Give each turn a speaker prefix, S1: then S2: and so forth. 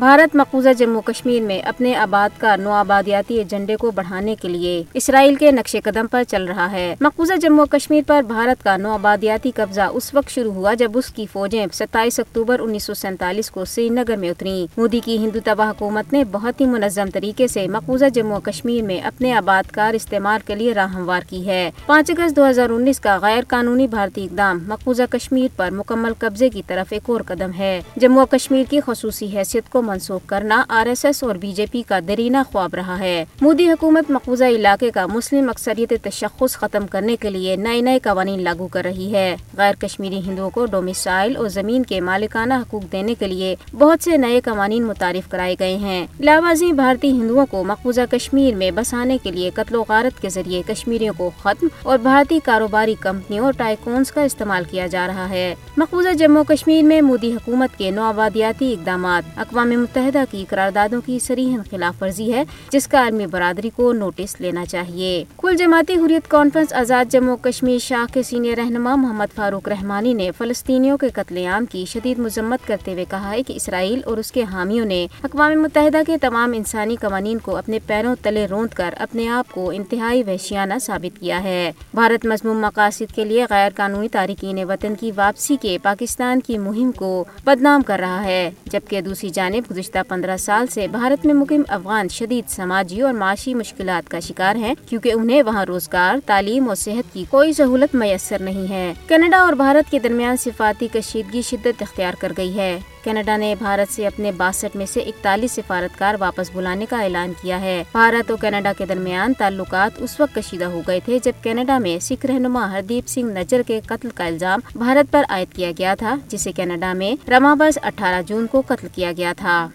S1: بھارت مقبوضہ جموں کشمیر میں اپنے آباد کا نو آبادیاتی ایجنڈے کو بڑھانے کے لیے اسرائیل کے نقش قدم پر چل رہا ہے۔ مقبوضہ جموں کشمیر پر بھارت کا نو آبادیاتی قبضہ اس وقت شروع ہوا جب اس کی فوجیں ستائیس اکتوبر انیس سو سینتالیس کو سری نگر میں اتری مودی کی ہندو تباہ حکومت نے بہت ہی منظم طریقے سے مقبوضہ جموں کشمیر میں اپنے آباد کار استعمال کے لیے راہ ہموار کی ہے۔ پانچ اگست دو ہزار انیس کا غیر قانونی بھارتی اقدام مقبوضہ کشمیر پر مکمل قبضے کی طرف ایک اور قدم ہے۔ جموں کشمیر کی خصوصی حیثیت کو منسوخ کرنا آر ایس ایس اور بی جے پی کا درینا خواب رہا ہے۔ مودی حکومت مقبوضہ علاقے کا مسلم اکثریت تشخص ختم کرنے کے لیے نئے نئے قوانین لاگو کر رہی ہے۔ غیر کشمیری ہندوؤں کو ڈومیسائل اور زمین کے مالکانہ حقوق دینے کے لیے بہت سے نئے قوانین متعارف کرائے گئے ہیں۔ لاوازی بھارتی ہندوؤں کو مقبوضہ کشمیر میں بسانے کے لیے قتل و غارت کے ذریعے کشمیریوں کو ختم اور بھارتی کاروباری کمپنیوں اور ٹائکونس کا استعمال کیا جا رہا ہے۔ مقبوضہ جموں کشمیر میں مودی حکومت کے نو آبادیاتی اقدامات۔ اقوام متحدہ کی قراردادوں کی سریحن خلاف ورزی ہے، جس کا عالمی برادری کو نوٹس لینا چاہیے۔ کل جماعتی حریت کانفرنس آزاد جموں کشمیر شاہ کے سینئر رہنما محمد فاروق رحمانی نے فلسطینیوں کے قتل عام کی شدید مذمت کرتے ہوئے کہا ہے کہ اسرائیل اور اس کے حامیوں نے اقوام متحدہ کے تمام انسانی قوانین کو اپنے پیروں تلے روند کر اپنے آپ کو انتہائی وحشیانہ ثابت کیا ہے۔ بھارت مضموم مقاصد کے لیے غیر قانونی تارکین وطن کی واپسی کے پاکستان کی مہم کو بدنام کر رہا ہے، جبکہ دوسری جانب گزشتہ پندرہ سال سے بھارت میں مقیم افغان شدید سماجی اور معاشی مشکلات کا شکار ہیں، کیونکہ انہیں وہاں روزگار، تعلیم اور صحت کی کوئی سہولت میسر نہیں ہے۔ کینیڈا اور بھارت کے درمیان سفارتی کشیدگی شدت اختیار کر گئی ہے۔ کینیڈا نے بھارت سے اپنے باسٹھ میں سے اکتالیس سفارتکار واپس بلانے کا اعلان کیا ہے۔ بھارت اور کینیڈا کے درمیان تعلقات اس وقت کشیدہ ہو گئے تھے جب کینیڈا میں سکھ رہنما ہردیپ سنگھ نجر کے قتل کا الزام بھارت پر عائد کیا گیا تھا، جسے کینیڈا میں رمابرس اٹھارہ جون کو قتل کیا گیا تھا۔